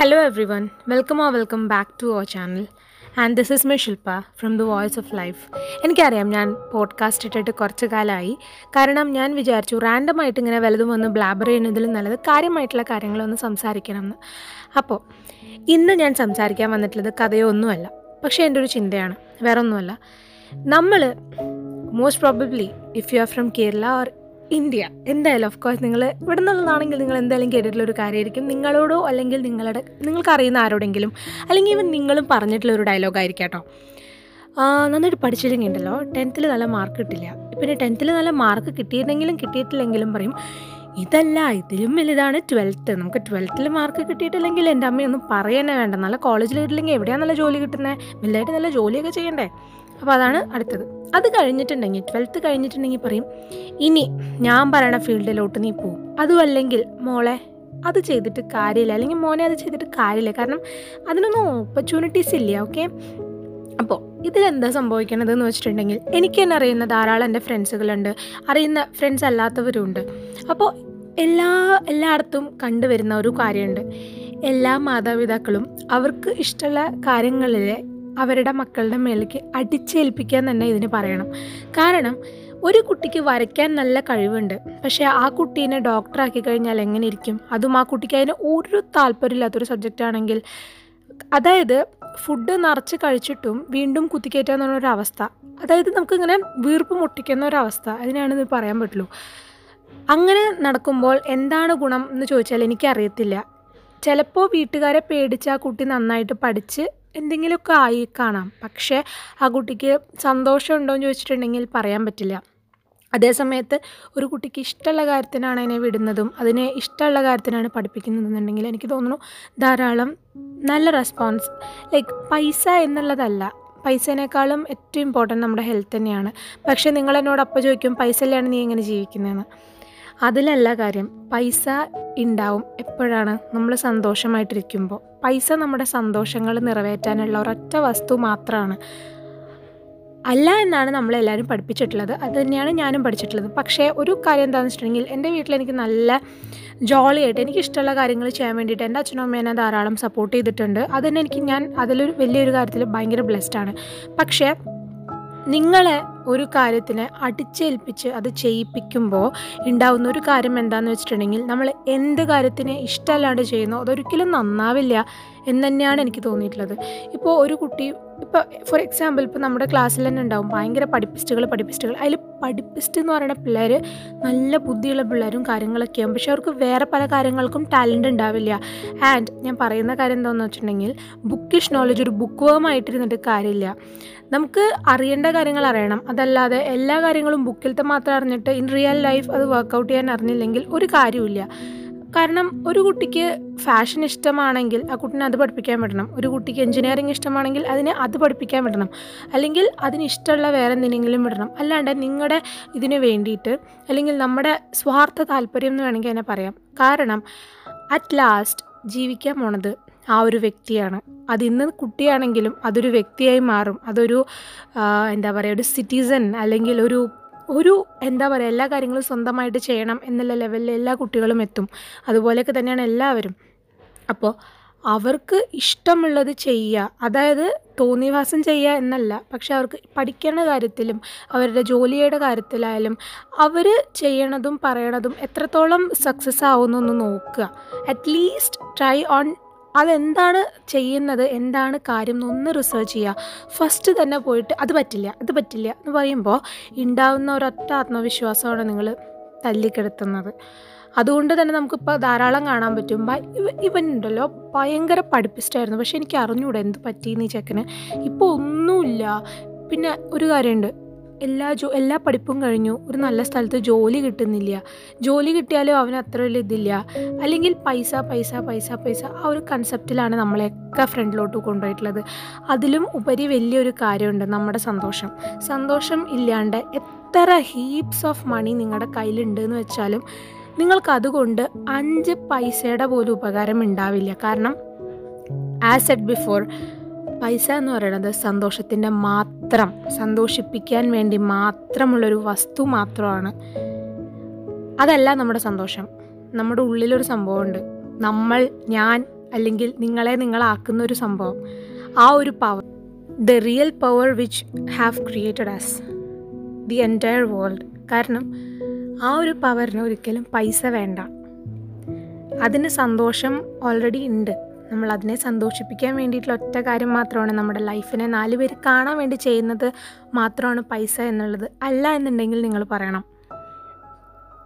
Hello everyone, welcome or welcome back to our channel. And this is my Shilpa from the voice of life എനിക്കറിയാം ഞാൻ podcast ഇട്ടിട്ട് കുറച്ച് കാലമായി. കാരണം ഞാൻ വിചാരിച്ചു റാൻഡമായിട്ട് ഇങ്ങനെ വലുതും വന്ന് ബ്ലാബർ ചെയ്യുന്നതിൽ നല്ലത് കാര്യമായിട്ടുള്ള കാര്യങ്ങളൊന്ന് സംസാരിക്കണം എന്ന്. അപ്പോൾ ഇന്ന് ഞാൻ സംസാരിക്കാൻ വന്നിട്ടുള്ളത് കഥയോ ഒന്നുമല്ല പക്ഷേ എന്റെ ഒരു ചിന്തയാണ്. വേറെ ഒന്നുമല്ല നമ്മൾ most probably if you are from Kerala or India. എന്തായാലും ഓഫ് കോഴ്സ് നിങ്ങൾ ഇവിടെ നിന്നുള്ളതാണെങ്കിൽ നിങ്ങൾ എന്തായാലും കേട്ടിട്ടുള്ള ഒരു കാര്യമായിരിക്കും. നിങ്ങളോടോ അല്ലെങ്കിൽ നിങ്ങളുടെ നിങ്ങൾക്ക് അറിയുന്ന ആരോടെങ്കിലും അല്ലെങ്കിൽ ഇവൻ നിങ്ങളും പറഞ്ഞിട്ടുള്ള ഒരു ഡയലോഗ് ആയിരിക്കും കേട്ടോ. നന്നായിട്ട് പഠിച്ചില്ലെങ്കിൽ ഉണ്ടല്ലോ ടെൻത്തിൽ നല്ല മാർക്ക് കിട്ടില്ല. പിന്നെ ടെൻത്തിൽ നല്ല മാർക്ക് കിട്ടിയിട്ടുണ്ടെങ്കിലും കിട്ടിയിട്ടില്ലെങ്കിലും പറയും ഇതല്ല ഇതിലും വലുതാണ് ട്വൽത്ത് നമുക്ക് ട്വൽത്തിൽ മാർക്ക് കിട്ടിയിട്ടില്ലെങ്കിൽ എന്റെ അമ്മയൊന്നും പറയാനേ വേണ്ട. നല്ല കോളേജിൽ കിട്ടില്ലെങ്കിൽ എവിടെയാണ് നല്ല ജോലി കിട്ടുന്നത് വലുതായിട്ട് നല്ല ജോലിയൊക്കെ ചെയ്യണ്ടേ? അപ്പോൾ അതാണ് അടുത്തത്. അത് കഴിഞ്ഞിട്ടുണ്ടെങ്കിൽ ട്വൽത്ത് കഴിഞ്ഞിട്ടുണ്ടെങ്കിൽ പറയും ഇനി ഞാൻ പറയണ ഫീൽഡിലോട്ട് നീ പോവും അതും അല്ലെങ്കിൽ മോളെ അത് ചെയ്തിട്ട് കാര്യമില്ല. അല്ലെങ്കിൽ മോനെ അത് ചെയ്തിട്ട് കാര്യമില്ല. കാരണം അതിനൊന്നും ഓപ്പർച്യൂണിറ്റീസ് ഇല്ല ഓക്കെ അപ്പോൾ ഇതിലെന്താ സംഭവിക്കണത് എന്ന് വെച്ചിട്ടുണ്ടെങ്കിൽ എനിക്ക് തന്നെ അറിയുന്ന ധാരാളം എന്റെ ഫ്രണ്ട്സുകളുണ്ട്. അറിയുന്ന ഫ്രണ്ട്സ് അല്ലാത്തവരുണ്ട്. അപ്പോൾ എല്ലാ എല്ലായിടത്തും കണ്ടുവരുന്ന ഒരു കാര്യമുണ്ട്. എല്ലാ മാതാപിതാക്കളും അവർക്ക് ഇഷ്ടമുള്ള കാര്യങ്ങളിൽ അവരുടെ മക്കളുടെ മേലേക്ക് അടിച്ചേൽപ്പിക്കാൻ തന്നെ ഇതിന് പറയണം. കാരണം ഒരു കുട്ടിക്ക് വരയ്ക്കാൻ നല്ല കഴിവുണ്ട്. പക്ഷേ ആ കുട്ടീനെ ഡോക്ടറാക്കി കഴിഞ്ഞാൽ എങ്ങനെ ഇരിക്കും? അതും ആ കുട്ടിക്ക് അതിന് ഒരു താല്പര്യമില്ലാത്തൊരു സബ്ജക്റ്റ് ആണെങ്കിൽ അതായത് ഫുഡ് നിറച്ച് കഴിച്ചിട്ടും വീണ്ടും കുത്തിക്കയറ്റുക ഒരു അവസ്ഥ. അതായത് നമുക്കിങ്ങനെ വീർപ്പ് മുട്ടിക്കുന്ന ഒരവസ്ഥ അതിനാണ് ഇത് പറയാൻ പറ്റുള്ളൂ. അങ്ങനെ നടക്കുമ്പോൾ എന്താണ് ഗുണം എന്ന് ചോദിച്ചാൽ എനിക്കറിയത്തില്ല. ചിലപ്പോൾ വീട്ടുകാരെ പേടിച്ച് ആ കുട്ടി നന്നായിട്ട് പഠിച്ച് എന്തെങ്കിലുമൊക്കെ ആയി കാണാം. പക്ഷേ ആ കുട്ടിക്ക് സന്തോഷമുണ്ടോ എന്ന് ചോദിച്ചിട്ടുണ്ടെങ്കിൽ പറയാൻ പറ്റില്ല. അതേസമയത്ത് ഒരു കുട്ടിക്ക് ഇഷ്ടമുള്ള കാര്യത്തിനാണ് അതിനെ വിടുന്നതും അതിനെ ഇഷ്ടമുള്ള കാര്യത്തിനാണ് പഠിപ്പിക്കുന്നതെന്നുണ്ടെങ്കിൽ എനിക്ക് തോന്നുന്നു ധാരാളം നല്ല റെസ്പോൺസ് ലൈക്ക് പൈസ എന്നുള്ളതല്ല പൈസേനേക്കാളും ഏറ്റവും ഇമ്പോർട്ടന്റ് നമ്മുടെ ഹെൽത്ത് തന്നെയാണ്. പക്ഷേ നിങ്ങൾ എന്നോട് ചോദിക്കും പൈസ ഇല്ലാണ്ട് നീ എങ്ങനെ ജീവിക്കുന്നതെന്ന് അതിലല്ല കാര്യം. പൈസ ഉണ്ടാവും എപ്പോഴാണ് നമ്മൾ സന്തോഷമായിട്ടിരിക്കുമ്പോൾ. പൈസ നമ്മുടെ സന്തോഷങ്ങൾ നിറവേറ്റാനുള്ള ഒരൊറ്റ വസ്തു മാത്രമാണ് അല്ല എന്നാണ് നമ്മളെല്ലാവരും പഠിപ്പിച്ചിട്ടുള്ളത്. അത് തന്നെയാണ് ഞാനും പഠിച്ചിട്ടുള്ളത്. പക്ഷേ ഒരു കാര്യം എന്താണെന്ന് വെച്ചിട്ടുണ്ടെങ്കിൽ എന്റെ വീട്ടിൽ എനിക്ക് നല്ല ജോളിയായിട്ട് എനിക്കിഷ്ടമുള്ള കാര്യങ്ങൾ ചെയ്യാൻ വേണ്ടിയിട്ട് എന്റെ അച്ഛനും അമ്മേനെ ധാരാളം സപ്പോർട്ട് ചെയ്തിട്ടുണ്ട്. അതുതന്നെ എനിക്ക് ഞാൻ അതിലൊരു വലിയൊരു കാര്യത്തിൽ ഭയങ്കര ബ്ലെസ്ഡ് ആണ്. പക്ഷേ നിങ്ങളെ ഒരു കാര്യത്തിന് അടിച്ചേൽപ്പിച്ച് അത് ചെയ്യിപ്പിക്കുമ്പോൾ ഉണ്ടാവുന്ന ഒരു കാര്യം എന്താണെന്ന് വെച്ചിട്ടുണ്ടെങ്കിൽ നമ്മൾ എന്ത് കാര്യത്തിന് ഇഷ്ടമല്ലാണ്ട് ചെയ്യുന്നു അതൊരിക്കലും നന്നാവില്ല എന്ന് തന്നെയാണ് എനിക്ക് തോന്നിയിട്ടുള്ളത്. ഇപ്പോൾ ഒരു കുട്ടി ഇപ്പോൾ ഫോർ എക്സാമ്പിൾ ഇപ്പോൾ നമ്മുടെ ക്ലാസ്സിൽ തന്നെ ഉണ്ടാവും. ഭയങ്കര പഠിപ്പിസ്റ്റുകൾ പഠിപ്പിസ്റ്റുകൾ അതിൽ പഠിപ്പിസ്റ്റ് എന്ന് പറയുന്ന പിള്ളേർ നല്ല ബുദ്ധിയുള്ള പിള്ളേരും കാര്യങ്ങളൊക്കെയാവും പക്ഷെ അവർക്ക് വേറെ പല കാര്യങ്ങൾക്കും ടാലന്റ് ഉണ്ടാവില്ല. ആൻഡ് ഞാൻ പറയുന്ന കാര്യം എന്താണെന്ന് വെച്ചിട്ടുണ്ടെങ്കിൽ ബുക്കിഷ് നോളജ് ഒരു ബുക്ക് വേമായിട്ടിരുന്നിട്ട് കാര്യമില്ല. നമുക്ക് അറിയേണ്ട കാര്യങ്ങൾ അറിയണം. അതല്ലാതെ എല്ലാ കാര്യങ്ങളും ബുക്കിലത്തെ മാത്രം അറിഞ്ഞിട്ട് ഇൻ റിയൽ ലൈഫ് അത് വർക്കൗട്ട് ചെയ്യാൻ അറിഞ്ഞില്ലെങ്കിൽ ഒരു കാര്യമില്ല കാരണം ഒരു കുട്ടിക്ക് ഫാഷൻ ഇഷ്ടമാണെങ്കിൽ ആ കുട്ടിനെ അത് പഠിപ്പിക്കാൻ വിടണം. ഒരു കുട്ടിക്ക് എഞ്ചിനീയറിംഗ് ഇഷ്ടമാണെങ്കിൽ അതിനെ അത് പഠിപ്പിക്കാൻ വിടണം. അല്ലെങ്കിൽ അതിന് ഇഷ്ടമുള്ള വേറെ എന്തിനെങ്കിലും വിടണം. അല്ലാണ്ട് നിങ്ങളുടെ ഇതിന് വേണ്ടിയിട്ട് അല്ലെങ്കിൽ നമ്മുടെ സ്വാർത്ഥ താല്പര്യം എന്ന് വേണമെങ്കിൽ അതിനെ പറയാം. കാരണം അറ്റ് ലാസ്റ്റ് ജീവിക്കാൻ പോണത് ആ ഒരു വ്യക്തിയാണ്. അത് ഇന്ന് കുട്ടിയാണെങ്കിലും അതൊരു വ്യക്തിയായി മാറും. അതൊരു എന്താ പറയുക ഒരു സിറ്റിസൺ അല്ലെങ്കിൽ ഒരു ഒരു എന്താ പറയുക എല്ലാ കാര്യങ്ങളും സ്വന്തമായിട്ട് ചെയ്യണം എന്നുള്ള ലെവലിൽ എല്ലാ കുട്ടികളും എത്തും. അതുപോലെയൊക്കെ തന്നെയാണ് എല്ലാവരും. അപ്പോൾ അവർക്ക് ഇഷ്ടമുള്ളത് ചെയ്യുക. അതായത് തോന്നിവാസം ചെയ്യുക എന്നല്ല. പക്ഷെ അവർക്ക് പഠിക്കുന്ന കാര്യത്തിലും അവരുടെ ജോലിയുടെ കാര്യത്തിലായാലും അവർ ചെയ്യണതും പറയണതും എത്രത്തോളം സക്സസ് ആവുന്നു എന്ന് നോക്കുക. അറ്റ്ലീസ്റ്റ് ട്രൈ ഓൺ അതെന്താണ് ചെയ്യുന്നത്? എന്താണ് കാര്യം എന്നൊന്ന് റിസർച്ച് ചെയ്യുക ഫസ്റ്റ് തന്നെ പോയിട്ട് അത് പറ്റില്ല അത് പറ്റില്ല എന്ന് പറയുമ്പോൾ ഉണ്ടാവുന്ന ഒരൊറ്റ ആത്മവിശ്വാസമാണ് നിങ്ങൾ തല്ലിക്കെടുത്തുന്നത്. അതുകൊണ്ട് തന്നെ നമുക്കിപ്പോൾ ധാരാളം കാണാൻ പറ്റും. ഇവൻ ഉണ്ടല്ലോ ഭയങ്കര പഠിപ്പിസ്റ്റായിരുന്നു. പക്ഷെ എനിക്ക് അറിഞ്ഞൂടെ എന്ത് പറ്റിയെന്ന് ചെക്കന്. ഇപ്പോൾ ഒന്നുമില്ല. പിന്നെ ഒരു കാര്യമുണ്ട്. എല്ലാ ജോ എല്ലാ പഠിപ്പും കഴിഞ്ഞു. ഒരു നല്ല സ്ഥലത്ത് ജോലി കിട്ടുന്നില്ല. ജോലി കിട്ടിയാലും അവന് അത്ര വലിയ ഇതില്ല. അല്ലെങ്കിൽ പൈസ പൈസ പൈസ പൈസ ആ ഒരു കൺസെപ്റ്റിലാണ് നമ്മളെയൊക്കെ ഫ്രണ്ടിലോട്ട് കൊണ്ടുപോയിട്ടുള്ളത്. അതിലും ഉപരി വലിയൊരു കാര്യമുണ്ട് നമ്മുടെ സന്തോഷം. സന്തോഷം ഇല്ലാണ്ട് എത്ര ഹീപ്സ് ഓഫ് മണി നിങ്ങളുടെ കയ്യിലുണ്ട് എന്ന് വെച്ചാലും നിങ്ങൾക്ക് അതുകൊണ്ട് അഞ്ച് പൈസയുടെ പോലും ഉപകാരം ഉണ്ടാവില്ല. കാരണം ആസ് എഡ് ബിഫോർ പൈസ എന്ന് പറയുന്നത് സന്തോഷത്തിന്റെ മാത്രം സന്തോഷിപ്പിക്കാൻ വേണ്ടി മാത്രമുള്ളൊരു വസ്തു മാത്രമാണ്. അതല്ല നമ്മുടെ സന്തോഷം. നമ്മുടെ ഉള്ളിലൊരു സംഭവമുണ്ട്. നമ്മൾ ഞാൻ അല്ലെങ്കിൽ നിങ്ങളെ നിങ്ങളാക്കുന്ന ഒരു സംഭവം. ആ ഒരു power the real power which have created as the entire world കാരണം ആ ഒരു പവറിന് ഒരിക്കലും പൈസ വേണ്ട. അതിന് സന്തോഷം ഓൾറെഡി ഉണ്ട്. നമ്മൾ അതിനെ സന്തോഷിപ്പിക്കാൻ വേണ്ടിയിട്ടുള്ള ഒറ്റ കാര്യം മാത്രമാണ് നമ്മുടെ ലൈഫിനെ നാല് പേര് കാണാൻ വേണ്ടി ചെയ്യുന്നത് മാത്രമാണ് പൈസ എന്നുള്ളത് അല്ല എന്നുണ്ടെങ്കിൽ നിങ്ങൾ പറയണം.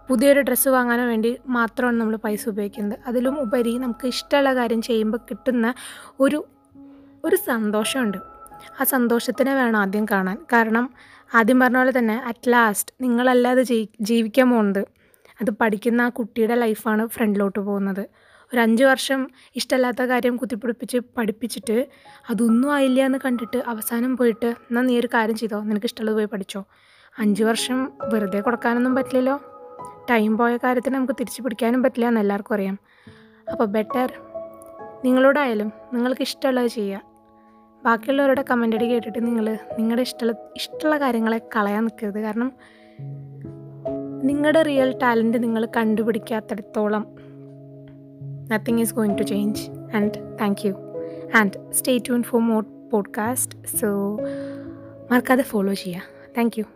പുതിയൊരു ഡ്രസ്സ് വാങ്ങാനോ വേണ്ടി മാത്രമാണ് നമ്മൾ പൈസ ഉപയോഗിക്കുന്നത്. അതിലും ഉപരി നമുക്ക് ഇഷ്ടമുള്ള കാര്യം ചെയ്യുമ്പോൾ കിട്ടുന്ന ഒരു ഒരു സന്തോഷമുണ്ട്. ആ സന്തോഷത്തിനെ വേണം ആദ്യം കാണാൻ. കാരണം ആദ്യം പറഞ്ഞ പോലെ തന്നെ അറ്റ് ലാസ്റ്റ് നിങ്ങളല്ലാതെ ജീവി ജീവിക്കാൻ പോകുന്നത്. അത് പഠിക്കുന്ന ആ കുട്ടിയുടെ ലൈഫാണ് ഫ്രണ്ടിലോട്ട് പോകുന്നത്. ഒരു അഞ്ച് വർഷം ഇഷ്ടമല്ലാത്ത കാര്യം കുത്തിപ്പിടിപ്പിച്ച് പഠിപ്പിച്ചിട്ട് അതൊന്നും ആയില്ല എന്ന് കണ്ടിട്ട് അവസാനം പോയിട്ട് എന്നാൽ നീ ഒരു കാര്യം ചെയ്തോ? നിനക്ക് ഇഷ്ടമുള്ളത് പോയി പഠിച്ചോ. അഞ്ച് വർഷം വെറുതെ കൊടുക്കാനൊന്നും പറ്റില്ലല്ലോ. ടൈം പോയ കാര്യത്തിന് നമുക്ക് തിരിച്ചു പിടിക്കാനും പറ്റില്ല എന്ന് എല്ലാവർക്കും അറിയാം. അപ്പോൾ ബെറ്റർ നിങ്ങളോടായാലും നിങ്ങൾക്ക് ഇഷ്ടമുള്ളത് ചെയ്യുക ബാക്കിയുള്ളവരുടെ കമന്റ് അടി കേട്ടിട്ട് നിങ്ങൾ നിങ്ങളുടെ ഇഷ്ടമുള്ള ഇഷ്ടമുള്ള കാര്യങ്ങളെ കളയാൻ നിൽക്കരുത്. കാരണം നിങ്ങളുടെ റിയൽ ടാലന്റ് നിങ്ങൾ കണ്ടുപിടിക്കാത്തിടത്തോളം Nothing is going to change. And thank you. And stay tuned for more podcast. So, marka the follow, Jia. Thank you.